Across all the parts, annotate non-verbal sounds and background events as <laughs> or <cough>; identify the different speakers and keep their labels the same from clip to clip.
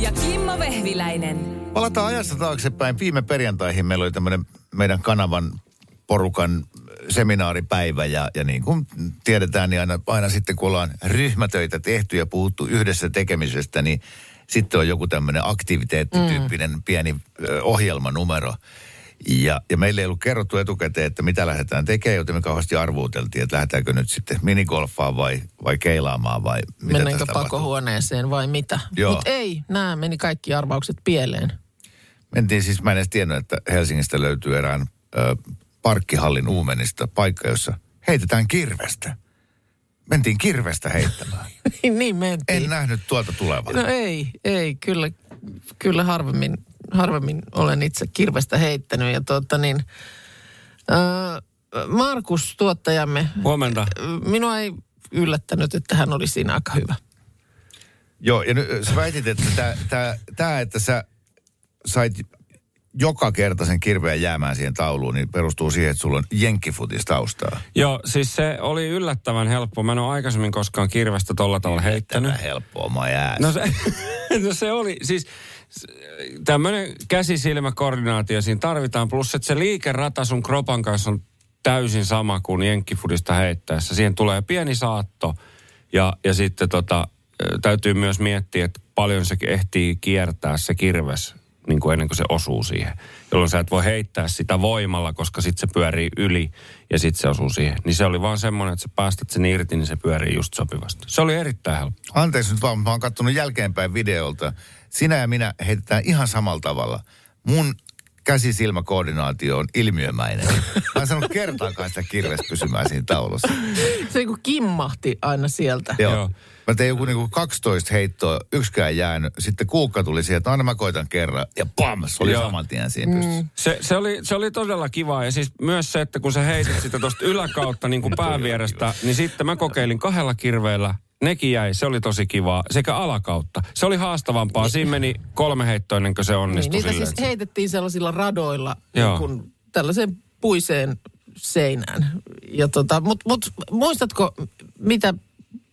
Speaker 1: Ja Kimmo Vehviläinen.
Speaker 2: Palataan ajassa taaksepäin. Viime perjantaihin meillä oli tämmöinen meidän kanavan porukan seminaaripäivä ja, ja niin kuin tiedetään, niin aina, aina sitten kun ollaan ryhmätöitä tehty ja puhuttu yhdessä tekemisestä, niin sitten on joku tämmöinen aktiviteettityyppinen mm. pieni ohjelmanumero. Ja, ja meille ei ollut kerrottu etukäteen, että mitä lähdetään tekemään, joten me kauheasti arvuuteltiin, että lähdetäänkö nyt sitten minigolfaan vai, vai keilaamaan vai mitä
Speaker 3: Mennäänkö pakohuoneeseen vai mitä? Mutta ei, nämä meni kaikki arvaukset pieleen.
Speaker 2: Mentiin siis, mä en edes tiennyt, että Helsingistä löytyy erään ö, parkkihallin uumenista paikka, jossa heitetään kirvestä. Mentiin kirvestä heittämään.
Speaker 3: Niin, <laughs> niin mentiin.
Speaker 2: En nähnyt tuolta tulevan.
Speaker 3: No ei, ei, kyllä, kyllä harvemmin, harvemmin olen itse kirvestä heittänyt. Ja tuota niin, äh, Markus, tuottajamme,
Speaker 4: Huomenta.
Speaker 3: minua ei yllättänyt, että hän oli siinä aika hyvä.
Speaker 2: Joo, ja nyt sä väitit, että tämä, tää, tää, että sä sait joka kerta sen kirveen jäämään siihen tauluun, niin perustuu siihen, että sulla on jenkkifutis taustaa.
Speaker 4: Joo, siis se oli yllättävän helppo. Mä en ole aikaisemmin koskaan kirvestä tolla tavalla heittänyt.
Speaker 2: Tämä helppoa, mä jää.
Speaker 4: No se, <laughs> no se oli, siis tämmöinen käsisilmäkoordinaatio siinä tarvitaan. Plus, että se liikerata sun kropan kanssa on täysin sama kuin jenkkifudista heittäessä. Siihen tulee pieni saatto ja, ja sitten tota, täytyy myös miettiä, että paljon se ehtii kiertää se kirves niin kuin ennen kuin se osuu siihen. Jolloin sä et voi heittää sitä voimalla, koska sitten se pyörii yli ja sitten se osuu siihen. Niin se oli vaan semmoinen, että sä päästät sen irti, niin se pyörii just sopivasti. Se oli erittäin helppo.
Speaker 2: Anteeksi nyt vaan, mä oon kattonut jälkeenpäin videolta. Sinä ja minä heitetään ihan samalla tavalla. Mun käsisilmäkoordinaatio on ilmiömäinen. Mä en sanonut kertaakaan sitä kirvestä pysymään siinä taulussa.
Speaker 3: Se niin kuin kimmahti aina sieltä.
Speaker 2: Joo.
Speaker 4: Joo.
Speaker 2: Mä tein joku niinku 12 heittoa, yksikään jäänyt. Sitten kuukka tuli siihen, että aina mä koitan kerran. Ja pam, se oli
Speaker 4: Joo.
Speaker 2: saman tien siinä pystyssä.
Speaker 4: Se, se, oli, se oli todella kiva. Ja siis myös se, että kun sä heitit sitä tuosta yläkautta niin kuin päävierestä, niin sitten mä kokeilin kahdella kirveellä. Nekin jäi, se oli tosi kivaa. Sekä alakautta. Se oli haastavampaa. Siinä meni kolme heittoa ennen kuin se
Speaker 3: Niin,
Speaker 4: onnistui
Speaker 3: niitä
Speaker 4: silleen.
Speaker 3: siis heitettiin sellaisilla radoilla
Speaker 4: Joo.
Speaker 3: niin kuin tällaiseen puiseen seinään. Ja tota, mut, mut, muistatko, mitä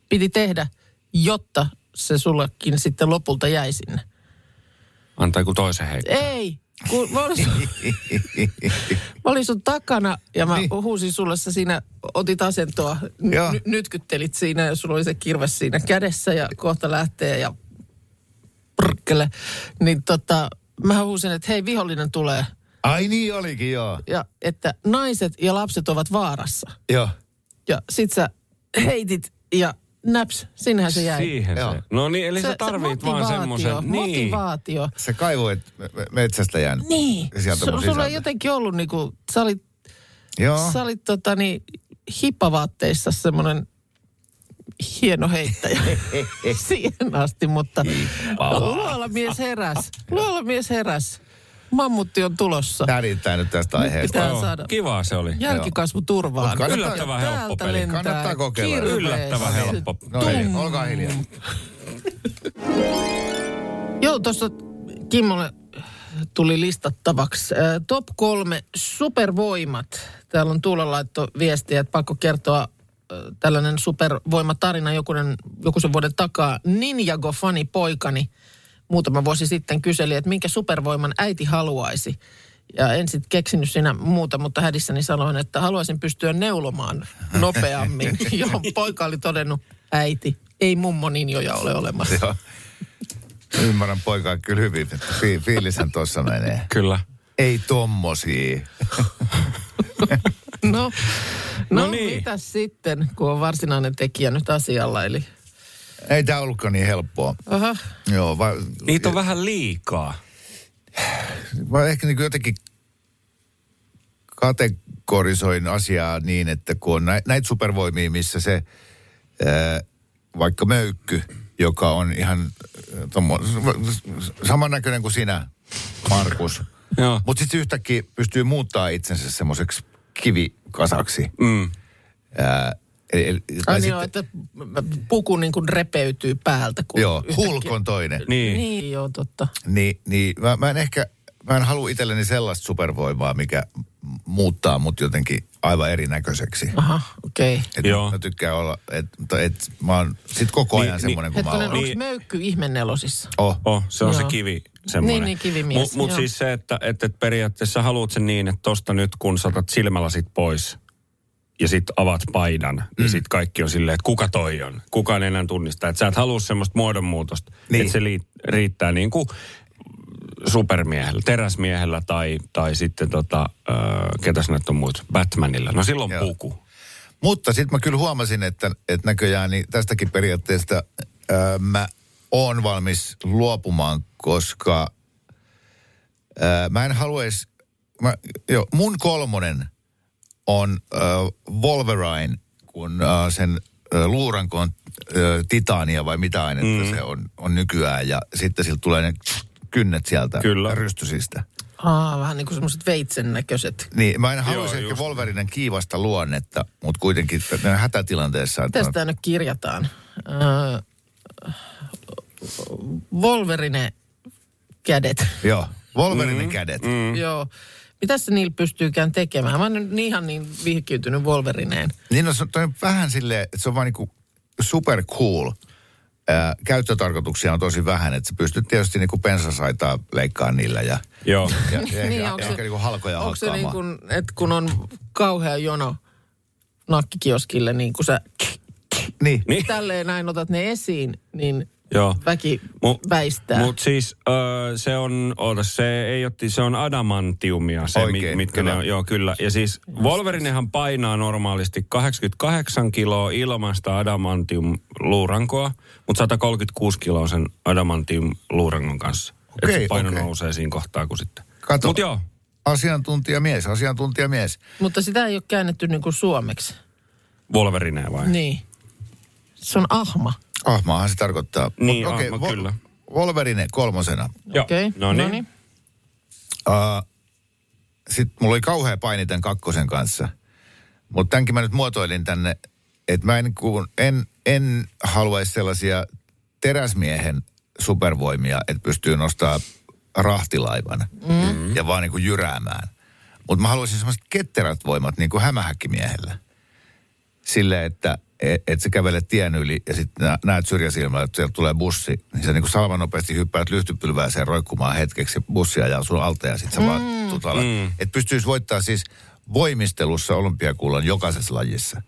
Speaker 3: piti tehdä, jotta se sullekin sitten lopulta jäi sinne?
Speaker 4: Antaa joku toisen heittää.
Speaker 3: Ei, kun mä olin, sun, <laughs> mä olin sun takana ja mä
Speaker 2: Niin.
Speaker 3: huusin sulle, sä siinä otit asentoa, n- nytkyttelit siinä ja sulla oli se kirves siinä kädessä ja kohta lähtee ja prkkele. Niin tota, mä huusin, että hei vihollinen tulee
Speaker 2: Ai niin olikin, joo.
Speaker 3: ja että naiset ja lapset ovat vaarassa.
Speaker 2: Joo.
Speaker 3: Ja sit sä heitit ja naps, sinnehän se jäi.
Speaker 4: Siihen
Speaker 2: Joo.
Speaker 4: se. No niin, eli sä tarvit vaan
Speaker 3: motivaatio,
Speaker 4: semmoisen. Niin.
Speaker 3: Motivaatio.
Speaker 2: Se kaivoit me- metsästä jäänyt.
Speaker 3: Niin.
Speaker 2: Sieltä
Speaker 3: Su, sulla ei jotenkin ollut niinku, sä olit,
Speaker 2: Joo.
Speaker 3: sä olit tota niin, hippavaatteissa semmoinen hieno heittäjä <laughs> siihen asti, mutta luola mies heräs. Luola mies heräs. Mammutti on tulossa.
Speaker 2: Tää riittää nyt tästä aiheesta.
Speaker 3: pitää
Speaker 4: Joo,
Speaker 3: saada
Speaker 4: Kivaa se oli.
Speaker 3: jälkikasvu turvaan.
Speaker 2: Kannattaa-
Speaker 4: Yllättävän helppo
Speaker 3: täältä
Speaker 4: peli.
Speaker 3: lentää
Speaker 2: Kannattaa kokeilla.
Speaker 3: kirvees.
Speaker 4: Yllättävän helppo.
Speaker 2: No niin, olkaa hiljaa. <laughs>
Speaker 3: Joo, tuossa Kimmolle tuli listattavaksi äh, top kolme supervoimat. Täällä on Tuula laitto viestiä, että pakko kertoa äh, tällainen supervoimatarina jokunen, joku sen vuoden takaa. Ninjago fani poikani muutama vuosi sitten kyseli, että minkä supervoiman äiti haluaisi. Ja en sitten keksinyt siinä muuta, mutta hädissäni sanoin, että haluaisin pystyä neulomaan nopeammin. <laughs> Johon poika oli todennut, äiti, ei mummo ninjoja ole olemassa.
Speaker 2: Joo. Ymmärrän poikaa kyllä hyvin, että fi- fiilishän tuossa menee.
Speaker 4: Kyllä.
Speaker 2: Ei tommosia.
Speaker 3: No, <laughs> no,
Speaker 4: No
Speaker 3: no
Speaker 4: niin.
Speaker 3: mitäs sitten, kun on varsinainen tekijä nyt asialla, eli
Speaker 2: Ei tää ollutkaan niin helppoa.
Speaker 3: aha,
Speaker 2: Joo, va,
Speaker 4: Niitä on vähän liikaa.
Speaker 2: mä ehkä niin jotenkin kategorisoin asiaa niin, että kun on nä- näitä supervoimia, missä se ää, vaikka möykky joka on ihan tommo, samannäköinen kuin sinä, Markus.
Speaker 4: Joo.
Speaker 2: Mutta sitten yhtäkkiä pystyy muuttaa itsensä semmoiseksi kivikasaksi.
Speaker 4: Mm.
Speaker 2: Ää, eli,
Speaker 3: Ai niin,
Speaker 2: sitten-
Speaker 3: joo, että puku niin kuin repeytyy päältä. Kun
Speaker 2: joo,
Speaker 3: yhtäkkiä-
Speaker 2: hulk on toinen.
Speaker 4: Niin.
Speaker 3: Niin, joo, totta.
Speaker 2: Niin, niin mä, mä en ehkä, mä en halua itselleni sellaista supervoimaa, mikä muuttaa mut jotenkin aivan erinäköiseksi.
Speaker 3: Aha, okei. Okay.
Speaker 2: Et
Speaker 4: Joo.
Speaker 2: Mä tykkään olla, että et, mä oon sit koko
Speaker 4: Niin,
Speaker 2: ajan
Speaker 4: niin.
Speaker 2: semmoinen kuin mä oon.
Speaker 3: onko
Speaker 4: Niin.
Speaker 3: möykky ihme nelosissa?
Speaker 2: Oh.
Speaker 4: Oh, se on
Speaker 3: Joo.
Speaker 4: se kivi semmoinen.
Speaker 3: Niin, niin, kivimies,
Speaker 4: Mutta mut
Speaker 3: joo.
Speaker 4: siis se, että, että, että periaatteessa haluat sen niin, että tosta nyt kun saatat silmälasit pois ja sit avaat paidan, mm. niin sit kaikki on silleen, että kuka toi on. Kukaan ei enää tunnista. Että sä et halua semmoista muodonmuutosta,
Speaker 2: Niin.
Speaker 4: että se lii, riittää niin kuin supermiehellä, teräsmiehellä tai, tai sitten tota, äh, ketäs näitä on muut, Batmanilla. No silloin
Speaker 2: Joo.
Speaker 4: puku.
Speaker 2: Mutta sitten mä kyllä huomasin, että, että näköjään niin tästäkin periaatteesta ää, mä oon valmis luopumaan, koska ää, mä en haluaisi, mä, jo, mun kolmonen on ää, Wolverine, kun ää, sen ää, luuranko titania vai mitä ainetta mm. se on, on nykyään ja sitten siltä tulee ne kynnet sieltä
Speaker 4: Kyllä.
Speaker 2: rystysistä.
Speaker 3: Aa, vähän niin kuin semmoiset veitsen näköiset.
Speaker 2: Niin, mä en haluaisi
Speaker 4: Joo,
Speaker 2: ehkä. Wolverinen kiivasta luonnetta, mutta kuitenkin hätätilanteessa.
Speaker 3: tämä nyt kirjataan? Öö, Wolverine kädet.
Speaker 2: Joo, Wolverinen mm, kädet. Mm.
Speaker 3: Joo. Mitä se niillä pystyykään tekemään? Mä oon nyt ihan niin vihkiytynyt Wolverineen.
Speaker 2: Niin no, se on, vähän silleen, että se on vaan niinku super cool. Ää, käyttötarkoituksia on tosi vähän, että sä pystyt tietysti niinku pensasaitaa leikkaa niillä ja,
Speaker 4: Joo.
Speaker 2: ja, ja, <laughs>
Speaker 3: Niin,
Speaker 2: ja
Speaker 3: onko se-
Speaker 2: ehkä niinku halkoja
Speaker 3: Onko se niin kuin, että kun on kauhea jono nakkikioskille, niin kun sä
Speaker 2: Niin.
Speaker 4: Niin.
Speaker 3: tälleen näin otat ne esiin, niin
Speaker 4: Joo.
Speaker 3: väki
Speaker 4: Mu-
Speaker 3: väistää.
Speaker 4: Mutta siis öö, se on, oota, se ei otti, se on adamantiumia, se
Speaker 2: Oikein,
Speaker 4: mi, mitkä
Speaker 2: kyllä.
Speaker 4: ne on, joo kyllä. Ja siis Wolverinehan painaa normaalisti 88 kiloa ilmasta adamantium luurankoa, mutta 136 kiloa sen adamantium luurangon kanssa. Että
Speaker 2: Okei,
Speaker 4: se paino
Speaker 2: okei.
Speaker 4: nousee siinä kohtaa, kun sitten.
Speaker 2: Kato.
Speaker 4: Mut joo,
Speaker 2: Asiantuntijamies, asiantuntijamies.
Speaker 3: Mutta sitä ei ole käännetty niin kuin suomeksi.
Speaker 4: Wolverine vai?
Speaker 3: Niin. Se on ahma.
Speaker 2: Ahmaahan se tarkoittaa.
Speaker 4: Niin,
Speaker 2: Mut okei,
Speaker 4: ahma, kyllä.
Speaker 2: Wolverine kolmosena.
Speaker 4: Joo.
Speaker 3: Okei.
Speaker 4: No niin.
Speaker 3: noniin.
Speaker 2: Uh, Sitten mulla oli kauhea paini tämän kakkosen kanssa. Mutta tämänkin mä nyt muotoilin tänne, että mä en, kun en, en haluaisi sellaisia teräsmiehen supervoimia, että pystyy nostaa rahtilaivan mm. ja vaan niin kuin jyräämään. Mutta mä haluaisin semmoiset ketterät voimat niin kuin hämähäkkimiehellä. Silleen, että et, et sä kävelet tien yli ja sitten näet syrjäsilmällä, että sieltä tulee bussi. Niin sä niin kuin salvan nopeasti hyppäät lyhtypylvääseen roikkumaan hetkeksi ja bussi ajaa sun alta ja sitten sä mm. vaan tutalla. Mm. Että pystyisi voittaa siis voimistelussa olympiakullan jokaisessa lajissa.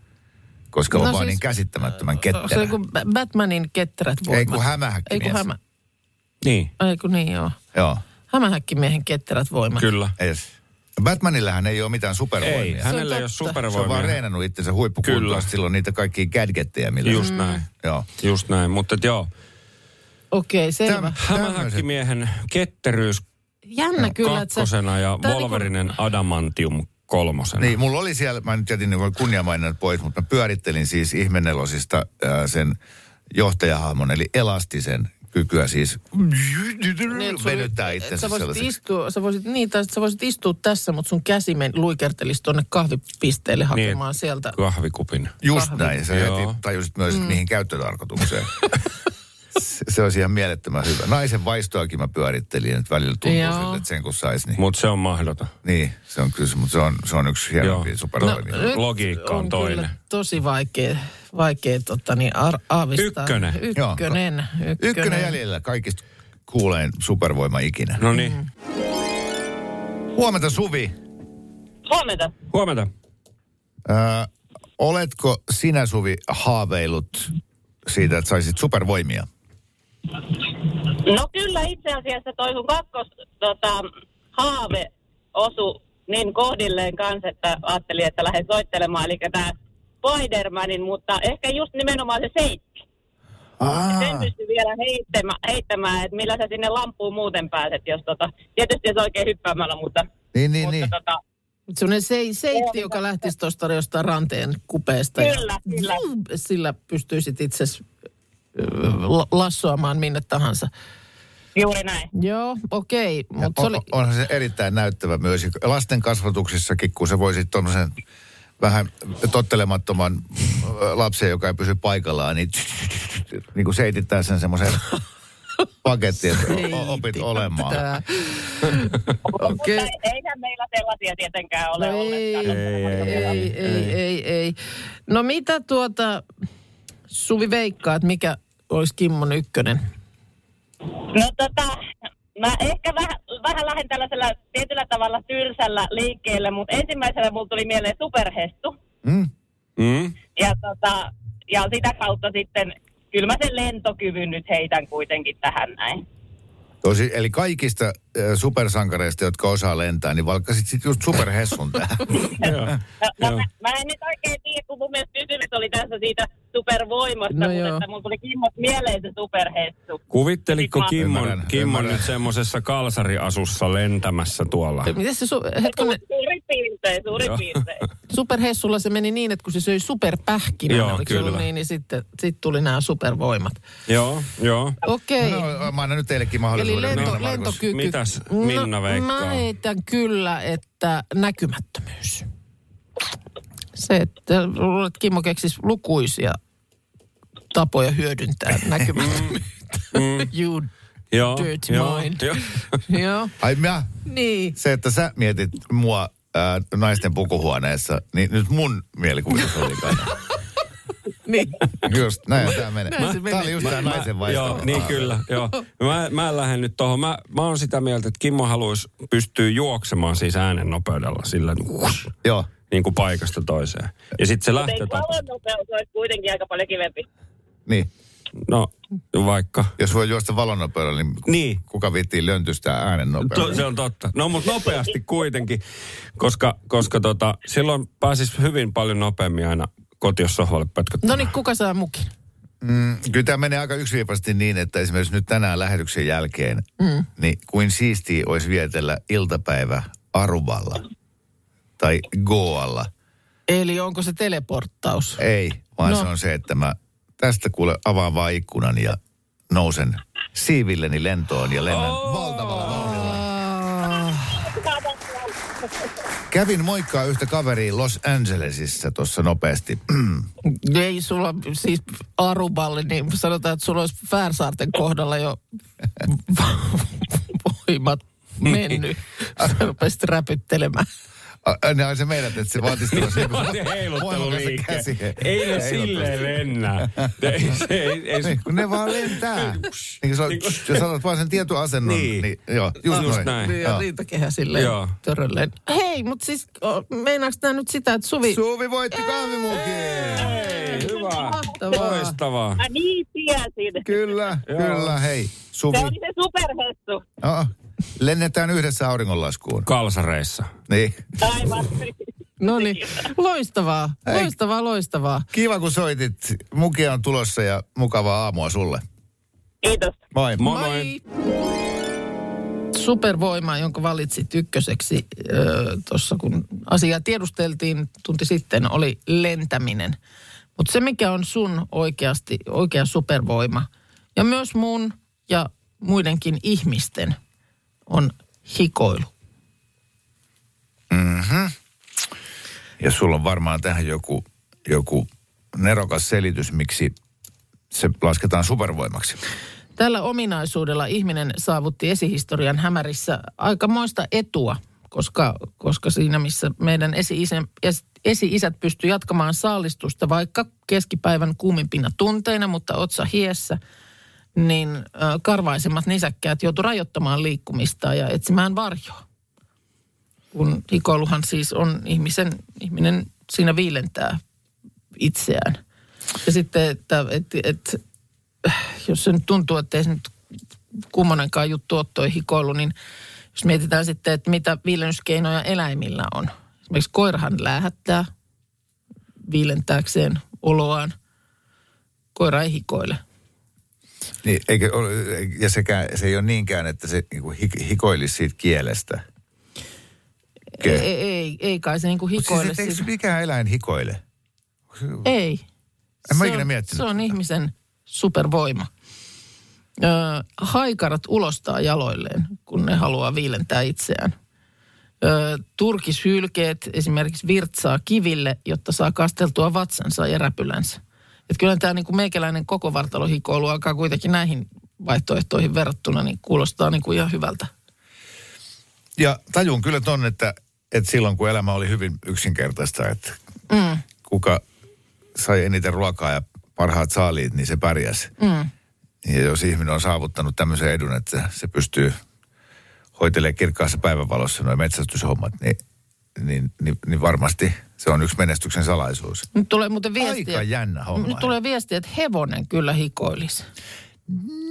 Speaker 2: Koska
Speaker 3: No
Speaker 2: on vaan
Speaker 3: siis,
Speaker 2: niin käsittämättömän
Speaker 3: Se
Speaker 2: ketterä.
Speaker 3: on kuin Ba- Batmanin ketterät voimat.
Speaker 2: Ei kun hämähäkkimies.
Speaker 3: Ei kun hämä.
Speaker 4: Niin,
Speaker 3: Ei kun niin joo.
Speaker 2: Joo,
Speaker 3: Hämähäkkimiehen ketterät voimat.
Speaker 4: kyllä.
Speaker 2: edes. Batmanillähän ei ole mitään supervoimia.
Speaker 4: Ei, hänellä ei ole
Speaker 3: totta.
Speaker 2: Se on
Speaker 4: supervoimia.
Speaker 2: vaan reenannut itsensä huippukuntoon. Silloin niitä kaikkia gadgetteja, millä...
Speaker 4: Just näin.
Speaker 2: Joo.
Speaker 4: Just näin, mutta joo.
Speaker 3: Okei, selvä.
Speaker 2: Täm-
Speaker 4: Hämähäkkimiehen ketteryys
Speaker 3: Jännä kyllä, sä...
Speaker 4: kakkosena ja
Speaker 3: niinku-
Speaker 4: Wolverinen adamantium kolmosena.
Speaker 2: Niin, mulla oli siellä, mä nyt jätin niin kunniamainat pois, mutta mä pyörittelin siis ihmenelosista ää, sen johtajahahmon, eli elastisen kykyä siis
Speaker 3: Niin,
Speaker 2: venyttää itsensä
Speaker 3: sä voisit, istua, sä voisit, niin, tai sä voisit istua tässä, mutta sun käsi men, luikertelisi tuonne kahvipisteelle hakemaan sieltä.
Speaker 4: Kahvikupin.
Speaker 2: Just
Speaker 3: kahvi.
Speaker 2: näin, sä heti tajusit myös, että mihin käyttötarkoitukseen. <laughs> se, <laughs> se olisi ihan mielettömän hyvä. Naisen vaistoakin mä pyörittelin, että välillä tuntuu
Speaker 3: Joo.
Speaker 2: siltä, että sen kun saisi, niin,
Speaker 4: Mutta se on mahdoton.
Speaker 2: niin se on kyllä, mutta se on, se on yksi hienompia
Speaker 4: Joo.
Speaker 2: supervoimia.
Speaker 3: nyt
Speaker 4: Logiikka on toinen.
Speaker 3: Kyllä tosi vaikea, vaikea tota, niin ar- aavistaa.
Speaker 4: Ykkönen.
Speaker 3: Ykkönen. Ykkönen.
Speaker 2: Ykkönen jäljellä kaikista kuulein supervoima ikinä.
Speaker 4: No niin,
Speaker 3: Mm.
Speaker 2: Huomenta Suvi.
Speaker 5: Huomenta.
Speaker 4: huomenta.
Speaker 2: Ö, oletko sinä Suvi haaveillut siitä, että saisit supervoimia?
Speaker 5: No kyllä itse asiassa toi sun kakkos tota, haave osu niin kohdilleen kanssa, että ajattelin, että lähden soittelemaan. Eli tämä Spidermanin, mutta ehkä just nimenomaan se seitti. Sen pystyy vielä heittämään, heittämään, että millä sä sinne lampuun muuten pääset, jos tota, tietysti jos oikein hyppäämällä, mutta,
Speaker 2: Niin, niin,
Speaker 5: mutta
Speaker 2: niin.
Speaker 5: tota,
Speaker 3: Sellainen se, seitti, joka lähtisi tuosta jostain ranteen kupeesta.
Speaker 5: Kyllä,
Speaker 3: ja
Speaker 5: kyllä.
Speaker 3: Sillä pystyisit itse lassoamaan minne tahansa.
Speaker 5: Juuri näin.
Speaker 3: Joo, okei. Mutta se
Speaker 2: on,
Speaker 3: oli...
Speaker 2: onhan se erittäin näyttävä myös. Lasten kasvatuksessakin, kun se voisi tuommoisen vähän tottelemattoman lapsen, joka ei pysy paikallaan, niin, niin kuin seitittää sen semmoisen <laughs> paketti, että opit olemaan. <laughs>
Speaker 3: Okei.
Speaker 5: Okay. Eihän meillä sellaisia tietenkään ole
Speaker 3: No ei, ei, ei, ei, ei, ei. No mitä tuota, Suvi veikkaa, että mikä olisi Kimmon ykkönen?
Speaker 5: No tota, mä ehkä vähän, vähän lähden tällaisella tietyllä tavalla tylsällä liikkeelle, mutta ensimmäisenä mulla tuli mieleen superhestu.
Speaker 2: Mm?
Speaker 4: Mm?
Speaker 5: Ja, tota, ja sitä kautta sitten, kyllä mä sen lentokyvyn nyt heitän kuitenkin tähän näin.
Speaker 2: Tosi, eli kaikista supersankareista, jotka osaa lentää, niin valkkasit sitten just superhessun tähän.
Speaker 5: No, <laughs>
Speaker 4: Joo.
Speaker 5: no, mä, mä en nyt oikein tiedä, kun mun mielestä kysymys oli tässä siitä supervoimasta,
Speaker 3: No
Speaker 5: no mutta että mulla tuli kimmot mieleen se superhessu.
Speaker 4: Kuvitteliko
Speaker 5: Sitten mä-
Speaker 4: Kimmon,
Speaker 2: Ymmärrän,
Speaker 4: Kimmon
Speaker 2: ymmärrän.
Speaker 4: nyt semmoisessa kalsariasussa lentämässä tuolla?
Speaker 3: Miten se su- hetkinen,
Speaker 5: Suurin piirtein, suurin
Speaker 4: Joo.
Speaker 5: piirtein. <laughs>
Speaker 3: superhessulla se meni niin, että kun se söi superpähkinän,
Speaker 4: Joo,
Speaker 3: oliko se ollut
Speaker 4: kyllä.
Speaker 3: niin, niin sitten sit tuli nämä supervoimat.
Speaker 4: Joo, joo.
Speaker 3: Okei.
Speaker 2: No, mä annan nyt teillekin
Speaker 3: Eli
Speaker 2: mahdollisuuden.
Speaker 3: lento,
Speaker 2: Minna Markus.
Speaker 3: lentokyky.
Speaker 4: Mitäs Minna veikkaa?
Speaker 3: Mä heitän kyllä, että näkymättömyys. Se, että luulen, että Kimmo keksisi lukuisia tapoja hyödyntää näkymättömyyttä. you
Speaker 4: Joo,
Speaker 3: Dirty
Speaker 4: joo,
Speaker 3: mind.
Speaker 4: joo.
Speaker 3: Joo,
Speaker 2: Ai mä,
Speaker 3: niin.
Speaker 2: se, että sä mietit mua ää, naisten pukuhuoneessa, niin nyt mun mielikuvitus oli. <laughs>
Speaker 3: niin.
Speaker 2: Just näin tää menee.
Speaker 3: Näin se menee.
Speaker 2: Tää oli just tää naisen vaihto.
Speaker 4: Joo, niin kyllä, joo. <laughs> Mä, mä en lähde nyt tuohon. Mä, mä oon sitä mieltä, että Kimmo haluaisi pystyä juoksemaan siis äänen nopeudella sillä hush,
Speaker 2: Joo.
Speaker 4: niin kuin paikasta toiseen. Ja sitten se
Speaker 5: Mutta ei
Speaker 4: lähtötapa.
Speaker 5: valon nopeus olisi kuitenkin aika paljon kivempi.
Speaker 2: Niin.
Speaker 4: No, vaikka.
Speaker 2: Jos voi juosta valonnopeudella, niin,
Speaker 4: Niin.
Speaker 2: kuka viittii löntystää äänen
Speaker 4: To,
Speaker 2: nopeudella?
Speaker 4: se on totta. No, mutta nopeasti kuitenkin, koska, koska tota, silloin pääsis hyvin paljon nopeammin aina kotiossohvalle
Speaker 3: No
Speaker 4: pötköttämään.
Speaker 3: niin, kuka saa mukin?
Speaker 2: Mm, kyllä tämä menee aika yksiviivaisesti niin, että esimerkiksi nyt tänään lähetyksen jälkeen, mm. niin kuin siistiä olisi vietellä iltapäivä Aruballa tai Goalla.
Speaker 3: Eli onko se teleporttaus?
Speaker 2: Ei, vaan
Speaker 3: No.
Speaker 2: no. se on se, että mä tästä kuule avaan vaan ikkunan ja nousen siivilleni lentoon ja lennän oh. valtavalla vauhdilla. Kävin moikkaa yhtä kaveria Los Angelesissa tuossa nopeasti. <clears throat>
Speaker 3: ei sulla siis Aruballe, niin sanotaan, että sulla olisi Färsaarten kohdalla jo <laughs> voimat mennyt. Sä rupesit räpyttelemään.
Speaker 2: Ne on se meidät, että se vaatisi <laughs> tuossa
Speaker 4: Se on se heilutteluliike. Ei ne silleen lennä. <laughs> Ei, se, ei, ei,
Speaker 2: Niin, kun ne vaan lentää. niin, se on,
Speaker 4: Niin kun-
Speaker 2: jos otat vaan sen tietoasennon,
Speaker 4: Niin.
Speaker 2: niin, niin joo, just,
Speaker 4: Just
Speaker 2: noin.
Speaker 4: näin.
Speaker 3: Niin, ja
Speaker 2: Joo.
Speaker 3: rintakehä silleen
Speaker 4: Joo.
Speaker 3: törölleen. Hei, mutta siis meinaaks tää nyt sitä, että Suvi...
Speaker 2: Suvi voitti kahvimukin.
Speaker 4: Ei, hyvä.
Speaker 3: Mahtavaa.
Speaker 4: Loistavaa.
Speaker 5: Mä niin tiesin.
Speaker 2: Kyllä, kyllä. Hei, Suvi.
Speaker 5: Se oli se superhessu.
Speaker 2: Lennetään yhdessä auringonlaskuun.
Speaker 4: Kalsareissa.
Speaker 2: Niin.
Speaker 5: Aivan.
Speaker 3: No niin, loistavaa, loistavaa, loistavaa.
Speaker 2: Kiva, kun soitit. Mukia on tulossa ja mukavaa aamua sulle.
Speaker 5: Kiitos.
Speaker 2: Moi.
Speaker 4: Moi moi.
Speaker 3: Supervoima, jonka valitsit ykköseksi tuossa, kun asiaa tiedusteltiin tunti sitten, oli lentäminen. Mutta se, mikä on sun oikeasti oikea supervoima, ja myös mun ja muidenkin ihmisten, on hikoilu.
Speaker 2: Ja sulla on varmaan tähän joku, joku nerokas selitys, miksi se lasketaan supervoimaksi.
Speaker 3: Tällä ominaisuudella ihminen saavutti esihistorian hämärissä aikamoista etua, koska, koska siinä missä meidän esi-isä, es- esi-isät pysty jatkamaan saalistusta vaikka keskipäivän kuumimpina tunteina, mutta otsa hiessä, niin karvaisemmat nisäkkäät joutu rajoittamaan liikkumista ja etsimään varjoa. Kun hikoiluhan siis on ihmisen, ihminen siinä viilentää itseään. Ja sitten, että, että, että jos se nyt tuntuu, että ei se nyt kummonenkaan juttu ole toi hikoilu, niin jos mietitään sitten, että mitä viilennyskeinoja eläimillä on. Esimerkiksi koirahan lähettää viilentääkseen oloaan. Koira ei hikoile.
Speaker 2: Niin, eikö ole, ja sekä, se ei ole niinkään, että se niinku hik- hikoilisi siitä kielestä.
Speaker 3: Ei, ei, ei, ei kai se niinku
Speaker 2: Mutta
Speaker 3: hikoile.
Speaker 2: siis, et eikö mikään eläin hikoile?
Speaker 3: Ei.
Speaker 2: En mä
Speaker 3: Se
Speaker 2: ikinä
Speaker 3: on-
Speaker 2: miettinyt
Speaker 3: Se on
Speaker 2: tätä.
Speaker 3: ihmisen supervoima. Öö, haikarat ulostaa jaloilleen, kun ne haluaa viilentää itseään. Öö, turkishylkeet esimerkiksi virtsaa kiville, jotta saa kasteltua vatsansa ja räpylänsä. Et kyllä tämä niinku meikäläinen koko vartalohikoilu alkaa kuitenkin näihin vaihtoehtoihin verrattuna, niin kuulostaa niinku ihan hyvältä.
Speaker 2: Ja tajun kyllä ton, että, että silloin kun elämä oli hyvin yksinkertaista, että
Speaker 3: Mm,
Speaker 2: kuka sai eniten ruokaa ja parhaat saaliit, niin se pärjäsi.
Speaker 3: mm.
Speaker 2: Ja jos ihminen on saavuttanut tämmöisen edun, että se pystyy hoitelemaan kirkkaassa päivänvalossa nuo metsästyshommat, niin, niin, niin, niin varmasti se on yksi menestyksen salaisuus.
Speaker 3: Nyt tulee muuten viestiä.
Speaker 2: Aika jännä homma.
Speaker 3: Nyt tulee viestiä, että hevonen kyllä hikoilisi.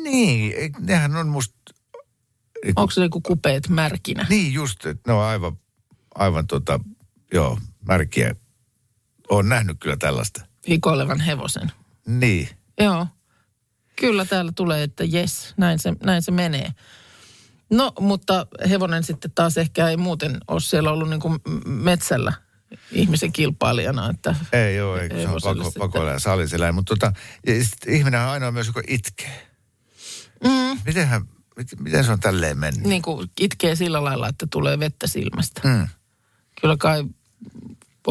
Speaker 2: Niin, nehän on musta...
Speaker 3: Onko se joku kupeet märkinä?
Speaker 2: Niin just, että ne on aivan, aivan tota, joo, märkiä. Olen nähnyt kyllä tällaista.
Speaker 3: Hikoilevan hevosen.
Speaker 2: Niin.
Speaker 3: Joo. Kyllä täällä tulee, että jes, näin se, näin se menee. No, mutta hevonen sitten taas ehkä ei muuten ole siellä ollut niin kuin metsällä ihmisen kilpailijana. Että
Speaker 2: Ei ole, eikö se on pako, pakoilla ja saaliseläin. Mutta tota, ihminen on ainoa myös, joka itkee.
Speaker 3: Mm,
Speaker 2: Mitenhän, mit, miten se on tälleen mennyt?
Speaker 3: niin kuin itkee sillä lailla, että tulee vettä silmästä.
Speaker 2: Mm.
Speaker 3: Kyllä kai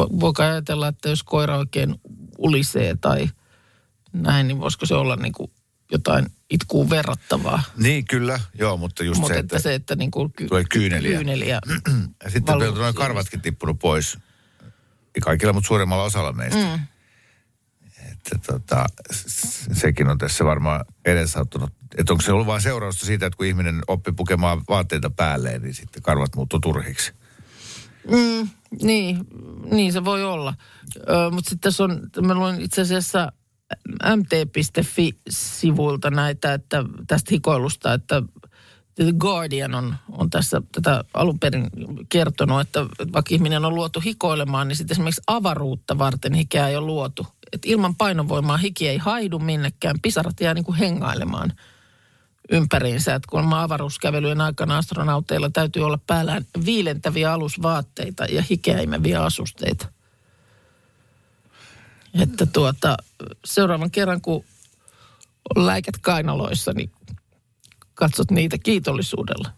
Speaker 3: vo- voi kai ajatella, että jos koira oikein ulisee tai näin, niin voisiko se olla niin kuin jotain itkuun verrattavaa.
Speaker 2: Niin, kyllä. Joo, mutta just
Speaker 3: Mutta
Speaker 2: se,
Speaker 3: että, se, että niin kuin ky-
Speaker 2: tulee kyyneliä.
Speaker 3: kyyneliä. <clears throat>
Speaker 2: ja sitten on noin karvatkin tippunut pois. Ei kaikilla, mutta suuremmalla osalla meistä.
Speaker 3: Mm.
Speaker 2: Että tota, sekin on tässä varmaan edesauttanut. Että onko se ollut vain seurausta siitä, että kun ihminen oppi pukemaan vaatteita päälleen, niin sitten karvat muuttuu turhiksi.
Speaker 3: Mm, niin, niin se voi olla. Mutta sitten tässä on, mä luin itse asiassa mt.fi-sivuilta näitä, että tästä hikoilusta, että The Guardian on, on tässä tätä alun perin kertonut, että vaikka ihminen on luotu hikoilemaan, niin sitten esimerkiksi avaruutta varten hikeä ei ole luotu. Et ilman painovoimaa hiki ei haidu minnekään, pisarat jää niin kuin hengailemaan ympäriinsä. Että kun avaruuskävelyjen aikana astronauteilla täytyy olla päällään viilentäviä alusvaatteita ja hikeäimeviä asusteita. Että tuota, seuraavan kerran kun on läikät kainaloissa, niin katsot niitä kiitollisuudella.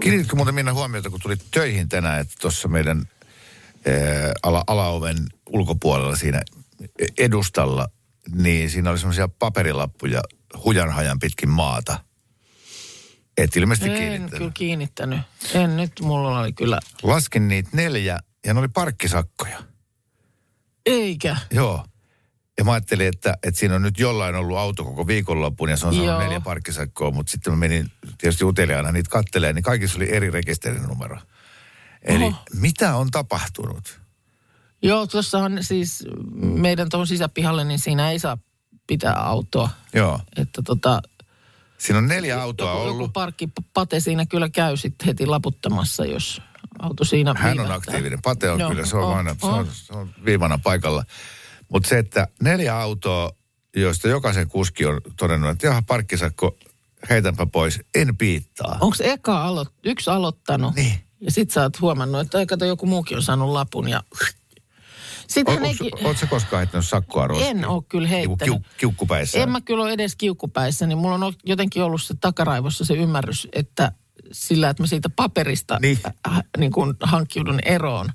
Speaker 2: Kiinnitkö muuten Minna huomiota, kun tulit töihin tänään, että tuossa meidän ää, ala, alaoven ulkopuolella siinä edustalla, niin siinä oli semmoisia paperilappuja hujanhajan pitkin maata. Et ilmeisesti
Speaker 3: En
Speaker 2: kiinnittänyt.
Speaker 3: kyllä kiinnittänyt. En nyt, mulla oli kyllä,
Speaker 2: Laskin niitä neljä ja ne oli parkkisakkoja.
Speaker 3: Eikä.
Speaker 2: Joo. Ja mä ajattelin, että, että siinä on nyt jollain ollut auto koko viikonloppuun ja se on saanut
Speaker 3: Joo.
Speaker 2: neljä parkkisakkoa, mutta sitten mä menin tietysti uteliaana niitä kattelee, niin kaikissa oli eri rekisterinumero. Eli
Speaker 3: Oho.
Speaker 2: mitä on tapahtunut?
Speaker 3: Joo, tuossahan siis meidän tuohon sisäpihalle, niin siinä ei saa pitää autoa.
Speaker 2: Joo.
Speaker 3: Että tota,
Speaker 2: Siinä on neljä autoa
Speaker 3: joku, joku
Speaker 2: ollut.
Speaker 3: parkkipate siinä kyllä käy sitten heti laputtamassa, jos auto siinä
Speaker 2: Hän on
Speaker 3: viivähtää.
Speaker 2: aktiivinen. Pate on
Speaker 3: Joo,
Speaker 2: kyllä, se on,
Speaker 3: on,
Speaker 2: aina, se on,
Speaker 3: on.
Speaker 2: se on viivana paikalla. Mutta se, että neljä autoa, joista jokaisen kuski on todennut, että jaha, parkkisakko, heitänpä pois, en piittaa.
Speaker 3: Onko eka alo- yksi aloittanut?
Speaker 2: Niin.
Speaker 3: Ja sit sä oot huomannut, että ei kato joku muukin on saanut lapun ja... Sitten.
Speaker 2: Oletko koskaan heittänyt sakkoa roskiin?
Speaker 3: En ole kyllä
Speaker 2: Niinku
Speaker 3: heittänyt.
Speaker 2: kiu- kiukkupäissä.
Speaker 3: En mä kyllä ole edes kiukkupäissä, niin mulla on jotenkin ollut se takaraivossa se ymmärrys, että sillä, että mä siitä paperista
Speaker 2: Niin.
Speaker 3: äh, niin kuin hankkiudun eroon,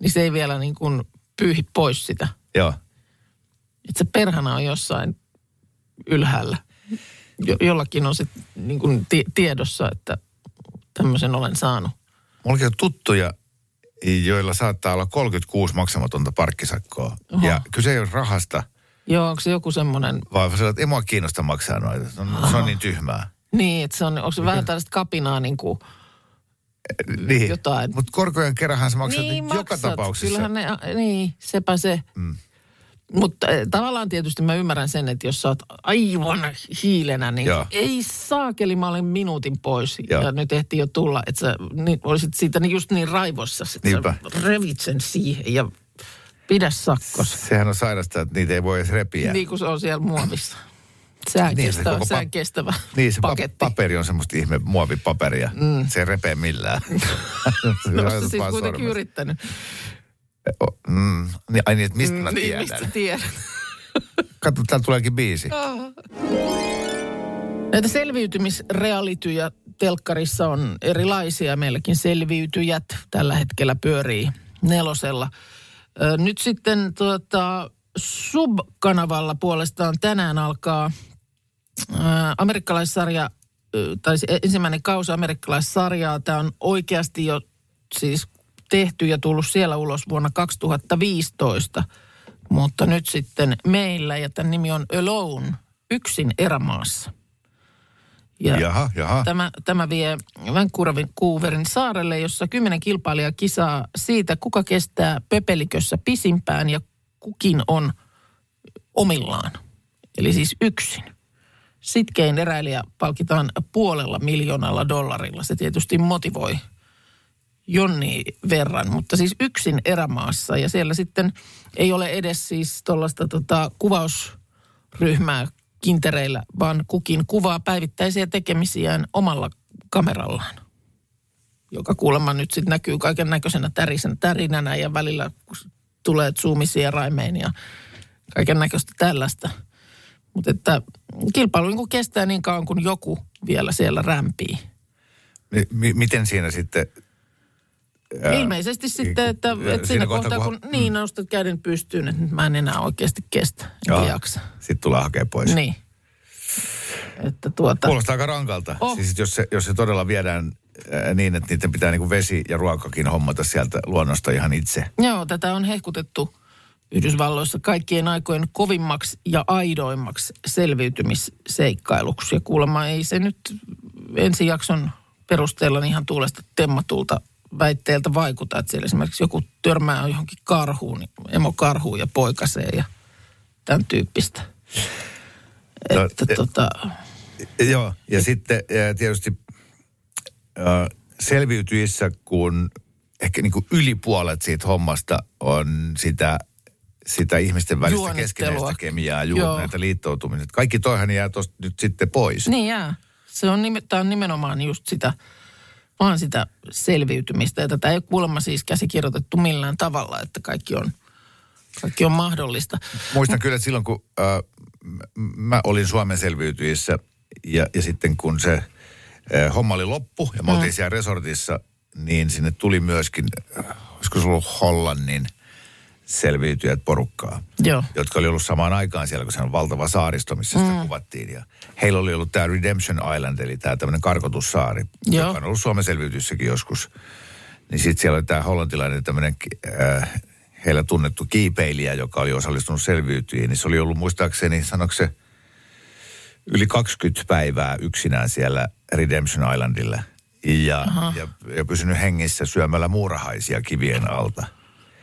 Speaker 3: niin se ei vielä niin kuin pyyhi pois sitä.
Speaker 2: Joo.
Speaker 3: Että se perhana on jossain ylhäällä. Jo, jollakin on se niin kuin ti- tiedossa, että tämmöisen olen saanut.
Speaker 2: Mullakin on tuttuja, joilla saattaa olla 36 maksamatonta parkkisakkoa.
Speaker 3: Oho.
Speaker 2: Ja kyse ei ole rahasta,
Speaker 3: Joo, onko se joku semmoinen,
Speaker 2: vaan se, että ei mua kiinnosta maksaa noita. Se on, se on niin tyhmää.
Speaker 3: Niin, että se on, onko se vähän tällaista kapinaa niin kuin,
Speaker 2: Niin.
Speaker 3: Jotain.
Speaker 2: Mutta korkojen kerranhan sä maksat
Speaker 3: niin,
Speaker 2: joka
Speaker 3: maksat.
Speaker 2: tapauksessa.
Speaker 3: Kyllähän ne, niin, sepä se.
Speaker 2: Mm.
Speaker 3: Mutta eh, tavallaan tietysti mä ymmärrän sen, että jos sä oot aivan hiilenä, niin
Speaker 2: Joo.
Speaker 3: ei saakeli, mä olen minuutin pois.
Speaker 2: Joo.
Speaker 3: Ja nyt ehti jo tulla, että sä niin, olisit siitä niin just niin raivossa, että
Speaker 2: Niinpä.
Speaker 3: sä revit sen siihen ja pidä sakkos.
Speaker 2: Sehän on sairasta, että niitä ei voi edes repiä.
Speaker 3: Niin kuin se on siellä muovissa. Sään,
Speaker 2: Niin,
Speaker 3: niin,
Speaker 2: se
Speaker 3: sään
Speaker 2: pa-
Speaker 3: kestävä
Speaker 2: Niin, se pa-
Speaker 3: paketti.
Speaker 2: paperi on semmoista ihme muovipaperia. Mm. Se ei repee millään. <laughs>
Speaker 3: no, oot siis kuitenkin
Speaker 2: sormesi.
Speaker 3: yrittänyt.
Speaker 2: O- Mm, niin, ai niin, että mistä mä
Speaker 3: niin,
Speaker 2: tiedän?
Speaker 3: mistä tiedät? <laughs>
Speaker 2: Katso, täällä tuleekin biisi.
Speaker 3: Näitä selviytymisrealityjä telkkarissa on erilaisia. Meilläkin selviytyjät tällä hetkellä pyörii nelosella. Nyt sitten tuota, Sub-kanavalla puolestaan tänään alkaa amerikkalaissarja, tai ensimmäinen kausi amerikkalaissarjaa. Tämä on oikeasti jo siis tehty ja tullut siellä ulos vuonna 2015. Mutta nyt sitten meillä, ja tämän nimi on Alone, yksin erämaassa. Ja
Speaker 2: Jaha, jaha.
Speaker 3: Tämä, tämä vie Vancouverin saarelle, jossa kymmenen kilpailijaa kisaa siitä, kuka kestää pepelikössä pisimpään ja kukin on omillaan. Eli siis yksin. Sitkein eräilijä palkitaan puolella miljoonalla dollarilla. Se tietysti motivoi Jonni verran, mutta siis yksin erämaassa. Ja siellä sitten ei ole edes siis tuollaista tota, kuvausryhmää kintereillä, vaan kukin kuvaa päivittäisiä tekemisiään omalla kamerallaan. Joka kuulemma nyt sitten näkyy kaiken näköisenä tärinänä ja välillä tulee zoomisia raimeen ja kaiken näköistä tällaista. Mutta että kilpailu niin kestää niin kauan kuin joku vielä siellä rämpii.
Speaker 2: Mi- mi- miten siinä sitten... ää,
Speaker 3: Ilmeisesti sitten, että,
Speaker 2: kun-
Speaker 3: että siinä kohtaa, kun,
Speaker 2: kun-
Speaker 3: niin nostat käden pystyyn, että nyt mä en enää oikeasti kestä, enkä
Speaker 2: Joo.
Speaker 3: jaksa.
Speaker 2: Sitten tulee hakea pois.
Speaker 3: Niin. Että tuota,
Speaker 2: Kuulostaa aika rankalta.
Speaker 3: Oh.
Speaker 2: Siis jos se, jos se todella viedään ää, niin, että niiden pitää niinku vesi ja ruokakin hommata sieltä luonnosta ihan itse.
Speaker 3: joo, tätä on hehkutettu Yhdysvalloissa kaikkien aikojen kovimmaksi ja aidoimmaksi selviytymisseikkailuksi. Ja kuulemma ei se nyt ensi jakson perusteella ihan tuulesta temmatulta väitteeltä vaikuta, että siellä esimerkiksi joku törmää johonkin karhuun, niin emokarhuun ja poikaseen ja tämän tyyppistä.
Speaker 2: No,
Speaker 3: Että
Speaker 2: e-
Speaker 3: tota,
Speaker 2: Joo, ja sitten ää, tietysti ää, selviytyissä, kun ehkä niin kuin yli puolet siitä hommasta on sitä, sitä ihmisten välistä keskinäistä kemiaa, juuri
Speaker 3: Joo.
Speaker 2: näitä liittoutumisia. Kaikki toihan jää tuosta nyt sitten pois.
Speaker 3: Niin jää. Se on, tää on nimenomaan just sitä, vaan sitä selviytymistä. Ja tätä ei kuulemma siis käsikirjoitettu millään tavalla, että kaikki on, kaikki on mahdollista.
Speaker 2: Muistan kyllä, että silloin kun äh, m- mä olin Suomen selviytyissä ja, ja sitten kun se äh, homma oli loppu ja me oltiin siellä resortissa, niin sinne tuli myöskin, äh, olisiko se ollut Hollannin selviytyjät porukkaa,
Speaker 3: Joo.
Speaker 2: jotka oli ollut samaan aikaan siellä, kun se on valtava saaristo, missä sitä kuvattiin. Ja heillä oli ollut tämä Redemption Island, eli tämä tämmöinen karkotussaari,
Speaker 3: Joo.
Speaker 2: joka on ollut Suomen selviytyissäkin joskus. Niin sitten siellä oli tämä hollantilainen tämmöinen äh, heillä tunnettu kiipeilijä, joka oli osallistunut selviytyihin. Niin se oli ollut muistaakseni, sanoiko se, yli 20 päivää yksinään siellä Redemption Islandilla. Ja, ja, ja pysynyt hengissä syömällä muurahaisia kivien alta.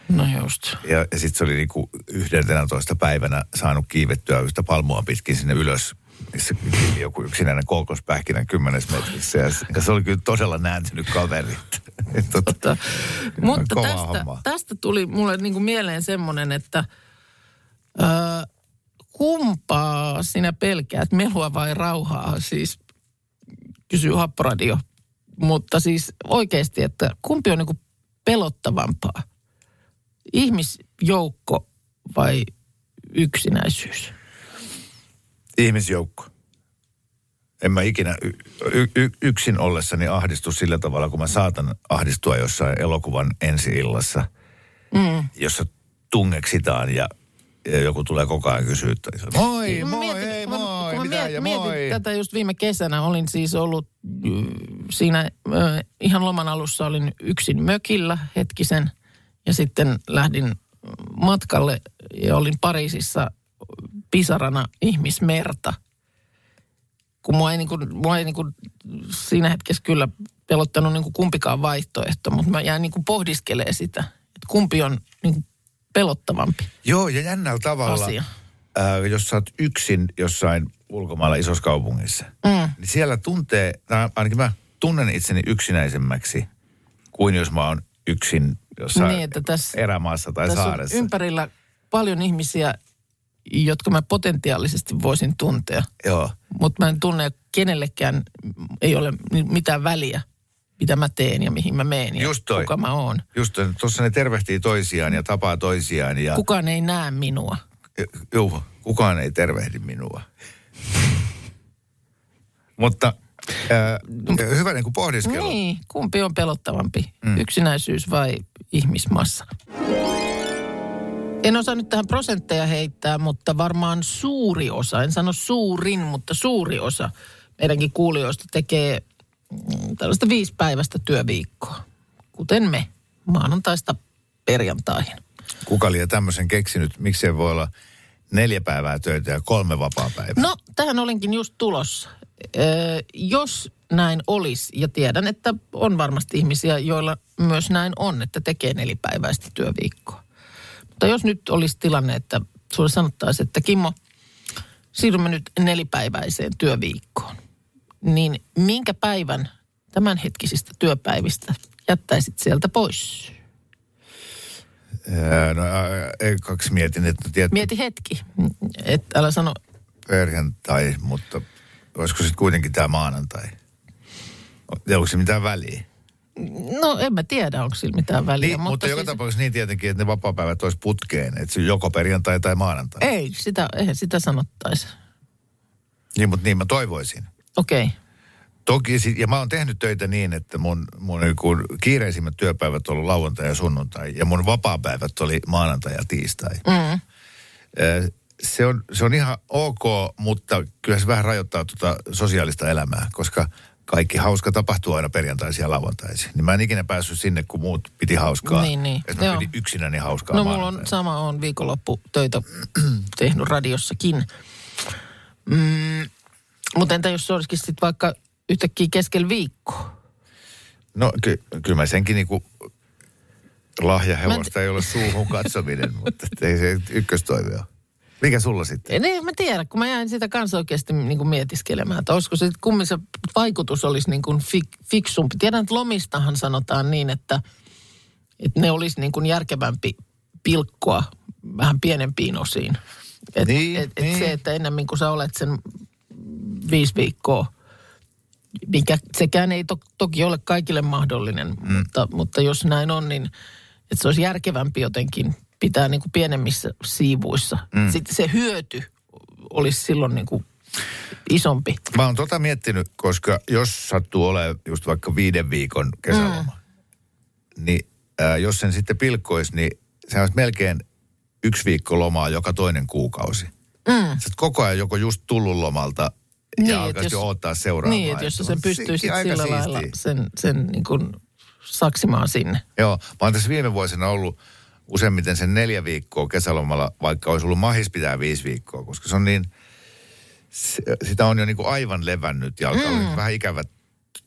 Speaker 3: No just.
Speaker 2: Ja, ja sitten se oli niinku 11 päivänä saanut kiivettyä yhtä palmua pitkin sinne ylös, missä joku yksinäinen kolkospähkinä kymmenes metrissä. Ja, se- ja se oli kyllä todella nääntynyt kaveri. <laughs> Et tota,
Speaker 3: Mutta, tästä, tästä tuli mulle niinku mieleen semmoinen, että ö, kumpaa sinä pelkäät, melua vai rauhaa? Siis kysyy Happoradio. Mutta siis oikeasti, että kumpi on niinku pelottavampaa? Ihmisjoukko vai yksinäisyys?
Speaker 2: ihmisjoukko. En mä ikinä y- y- y- yksin ollessani ahdistu sillä tavalla, kun mä saatan ahdistua jossain elokuvan ensi-illassa, mm. jossa tungeksitaan ja, ja joku tulee koko ajan kysyä, että moi, moi,
Speaker 3: mietin-
Speaker 2: hei,
Speaker 3: kun mä-
Speaker 2: moi,
Speaker 3: kun mä
Speaker 2: mitä ja
Speaker 3: mietin
Speaker 2: moi.
Speaker 3: tätä just viime kesänä. Olin siis ollut mm, siinä ihan loman alussa olin yksin mökillä hetkisen ja sitten lähdin matkalle ja olin Pariisissa pisarana ihmismerta. Kun mua ei, niin kuin, mua ei niin kuin siinä hetkessä kyllä pelottanut niin kuin kumpikaan vaihtoehto, mutta mä jäin niin kuin pohdiskelee sitä, että kumpi on niin kuin pelottavampi
Speaker 2: Joo, ja jännällä tavalla,
Speaker 3: asia.
Speaker 2: ää, jos sä oot yksin jossain ulkomailla isossa kaupungissa, mm. niin siellä tuntee, tai ainakin mä tunnen itseni yksinäisemmäksi kuin jos mä oon yksin jossain
Speaker 3: Niin, että tässä-
Speaker 2: erämaassa tai
Speaker 3: Tässä
Speaker 2: saaressa.
Speaker 3: on ympärillä paljon ihmisiä, jotka mä potentiaalisesti voisin tuntea.
Speaker 2: Joo.
Speaker 3: Mutta mä en tunne kenellekään, ei ole mitään väliä, mitä mä teen ja mihin mä meen ja
Speaker 2: Just toi.
Speaker 3: kuka mä oon.
Speaker 2: Just tuossa ne tervehtii toisiaan ja tapaa toisiaan ja
Speaker 3: Kukaan ei näe minua.
Speaker 2: Joo, kukaan ei tervehdi minua. <laughs> Mutta äh, hyvä niin kuin pohdiskelu.
Speaker 3: Niin, kumpi on pelottavampi? Mm. Yksinäisyys vai ihmismassa? En osaa nyt tähän prosentteja heittää, mutta varmaan suuri osa, en sano suurin, mutta suuri osa meidänkin kuulijoista tekee mm, tällaista viisipäiväistä työviikkoa, kuten me, maanantaista perjantaihin.
Speaker 2: Kuka liian tämmöisen keksinyt, miksei voi olla neljä päivää töitä ja kolme vapaa päivää?
Speaker 3: No, tähän olinkin just tulossa. Jos näin olisi, ja tiedän, että on varmasti ihmisiä, joilla myös näin on, että tekee nelipäiväistä työviikkoa. Mutta jos nyt olisi tilanne, että sulle sanottaisiin, että Kimmo, siirrymme nyt nelipäiväiseen työviikkoon, niin minkä päivän tämänhetkisistä työpäivistä jättäisit sieltä pois?
Speaker 2: Ää, No, kaksi mietin, että tiedät,
Speaker 3: Mieti hetki, että älä sano,
Speaker 2: perjantai, mutta olisiko sitten kuitenkin tämä maanantai? Ja onko se mitään väliä?
Speaker 3: no en mä tiedä, onko sillä mitään väliä.
Speaker 2: Niin, mutta, mutta joka
Speaker 3: siis-
Speaker 2: tapauksessa niin tietenkin, että ne vapaapäivät olisi putkeen, että se joko perjantai tai maanantai.
Speaker 3: Ei, sitä, eihän sitä sanottaisi.
Speaker 2: Niin, mutta niin mä toivoisin.
Speaker 3: Okei. Okay.
Speaker 2: Toki, ja mä oon tehnyt töitä niin, että mun, mun niinku kiireisimmät työpäivät on ollut lauantai ja sunnuntai, ja mun vapaapäivät oli maanantai ja tiistai.
Speaker 3: Mm.
Speaker 2: Ö, Se on, se on ihan ok, mutta kyllä se vähän rajoittaa tuota sosiaalista elämää, koska kaikki hauska tapahtuu aina perjantaisin ja lauantaisin. Niin mä en ikinä päässyt sinne, kun muut piti hauskaa.
Speaker 3: Niin, niin.
Speaker 2: Että mä
Speaker 3: Joo.
Speaker 2: pidin yksinäni hauskaa
Speaker 3: No mulla on sama, on viikonloppu töitä <clears throat> tehnyt radiossakin. Mm, mutta entä jos se olisikin sitten vaikka yhtäkkiä keskellä viikkoa?
Speaker 2: No ky- kyllä mä senkin niinku lahjahevosta ei ole suuhun katsominen, <laughs> mutta ei se ykköstoive ole. Mikä sulla sitten?
Speaker 3: En, en mä tiedä, kun mä jäin sitä kanssa oikeasti niin kuin mietiskelemään, että olisiko se, kummin se vaikutus olisi niin kuin fik, fiksumpi. Tiedän, että lomistahan sanotaan niin, että, että ne olisi niin kuin järkevämpi pilkkoa vähän pienempiin osiin. Et,
Speaker 2: Niin,
Speaker 3: et, et
Speaker 2: niin.
Speaker 3: se, että ennemmin kuin sä olet sen viisi viikkoa, mikä sekään ei to, toki ole kaikille mahdollinen, mm. mutta, mutta jos näin on, niin että se olisi järkevämpi jotenkin pitää niin kuin pienemmissä siivuissa. Mm. Sitten se hyöty olisi silloin niin kuin isompi.
Speaker 2: Mä oon tota miettinyt, koska jos sattuu olemaan just vaikka viiden viikon kesäloma, mm. niin ää, jos sen sitten pilkkoisi, niin se olisi melkein yksi viikko lomaa joka toinen kuukausi.
Speaker 3: Mm.
Speaker 2: Sä koko ajan joko just tullut lomalta
Speaker 3: Niin,
Speaker 2: ja alkaisi jo odottaa seuraavaa.
Speaker 3: Niin, että jos sä sen pystyisit
Speaker 2: aika
Speaker 3: sillä lailla
Speaker 2: siistiä.
Speaker 3: sen, sen niin kuin saksimaan sinne.
Speaker 2: Joo, mä oon tässä viime vuosina ollut useimmiten sen neljä viikkoa kesälomalla, vaikka olisi ollut mahis pitää viisi viikkoa, koska se on niin, sitä on jo niin kuin aivan levännyt ja alkaa mm. vähän ikävät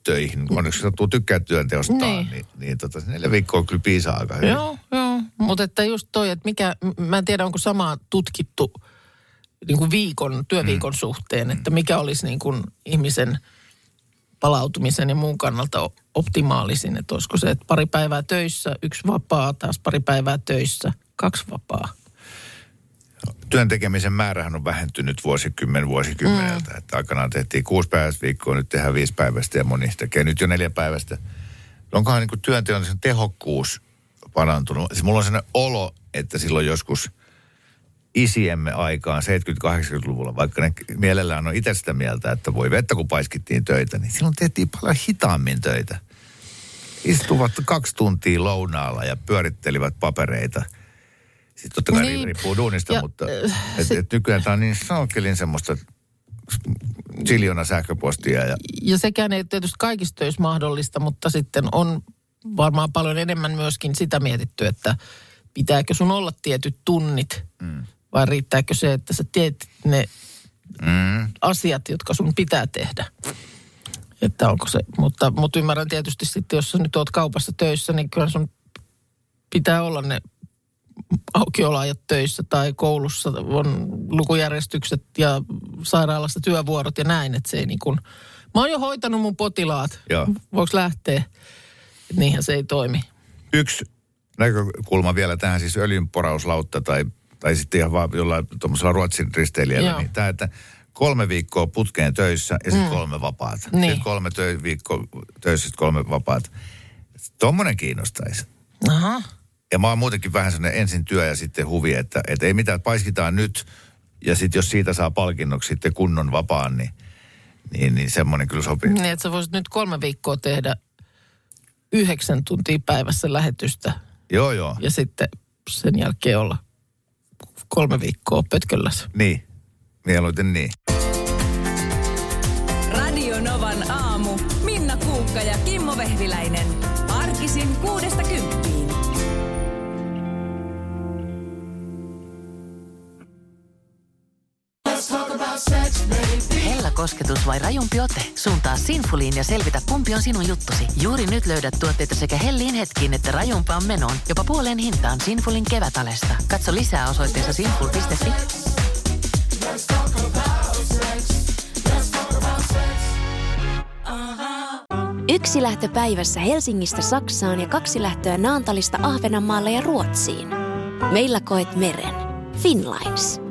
Speaker 2: töihin. Onneksi sattuu tykkää työnteostaan,
Speaker 3: Niin.
Speaker 2: niin, niin, tota, neljä viikkoa kyllä piisaa aika hyvin.
Speaker 3: Joo, joo. Mutta että just toi, että mikä, mä en tiedä onko samaa tutkittu niin kuin viikon, työviikon mm. suhteen, että mikä olisi niin kuin ihmisen palautumisen ja muun kannalta optimaalisin. Että olisiko se, että pari päivää töissä, yksi vapaa, taas pari päivää töissä, kaksi vapaa.
Speaker 2: Työn tekemisen määrähän on vähentynyt vuosikymmen vuosikymmeneltä. Mm. Että aikanaan tehtiin kuusi päivästä viikkoa, nyt tehdään viisi päivästä ja moni tekee nyt jo neljä päivästä. Onkohan niin työnteon tehokkuus parantunut? Siis mulla on sellainen olo, että silloin joskus isiemme aikaan 70-80-luvulla, vaikka ne mielellään on itse sitä mieltä, että voi vettä kun paiskittiin töitä, niin silloin tehtiin paljon hitaammin töitä. Istuvat kaksi tuntia lounaalla ja pyörittelivät papereita. Sitten totta kai
Speaker 3: Niin.
Speaker 2: riippuu duunista,
Speaker 3: Ja,
Speaker 2: mutta
Speaker 3: äh,
Speaker 2: et, et nykyään tämä on niin sankelin semmoista siljona sähköpostia ja
Speaker 3: Ja sekään ei tietysti kaikissa töissä mahdollista, mutta sitten on varmaan paljon enemmän myöskin sitä mietitty, että pitääkö sun olla tietyt tunnit mm. Vai riittääkö se, että sä teet ne
Speaker 2: mm,
Speaker 3: asiat, jotka sun pitää tehdä. Että onko se, mutta, mutta ymmärrän tietysti sitten, jos sä nyt oot kaupassa töissä, niin kyllä sun pitää olla ne aukioloajat töissä tai koulussa on lukujärjestykset ja sairaalassa työvuorot ja näin, että se ei niin kuin, mä oon jo hoitanut mun potilaat,
Speaker 2: Joo.
Speaker 3: voiko lähteä, niinhän se ei toimi.
Speaker 2: yksi näkökulma vielä tähän siis öljynporauslautta tai, tai sitten ihan vaan jollain tuommoisella Ruotsin risteilijällä.
Speaker 3: Joo.
Speaker 2: Niin tämä, että kolme viikkoa putkeen töissä ja sitten mm. kolme vapaata.
Speaker 3: Niin.
Speaker 2: Sitten kolme tö- viikkoa töissä, sitten kolme vapaata. Tuommoinen kiinnostaisi.
Speaker 3: Aha.
Speaker 2: Ja mä oon muutenkin vähän sellainen ensin työ ja sitten huvi, että, että ei mitään, paiskitaan nyt ja sitten jos siitä saa palkinnoksi sitten kunnon vapaan, niin, niin, niin semmoinen kyllä sopii.
Speaker 3: Niin, että sä voisit nyt kolme viikkoa tehdä yhdeksän tuntia päivässä lähetystä
Speaker 2: Joo, joo.
Speaker 3: ja sitten sen jälkeen olla kolme viikkoa pötköllässä.
Speaker 2: Niin. Mieluiten niin.
Speaker 1: Radio Novan aamu. Minna Kuukka ja Kimmo Vehviläinen. Arkisin kuudesta kymppiin.
Speaker 6: Hella kosketus vai rajumpi ote? Suuntaa Sinfuliin ja selvitä kumpi on sinun juttusi. Juuri nyt löydät tuotteita sekä hellin hetkiin että rajumpaan menoon. Jopa puoleen hintaan Sinfulin kevätalesta. Katso lisää osoitteessa sinful.fi.
Speaker 7: Yksi lähtö päivässä Helsingistä Saksaan ja kaksi lähtöä Naantalista Ahvenanmaalle ja Ruotsiin. Meillä koet meren. Finlines.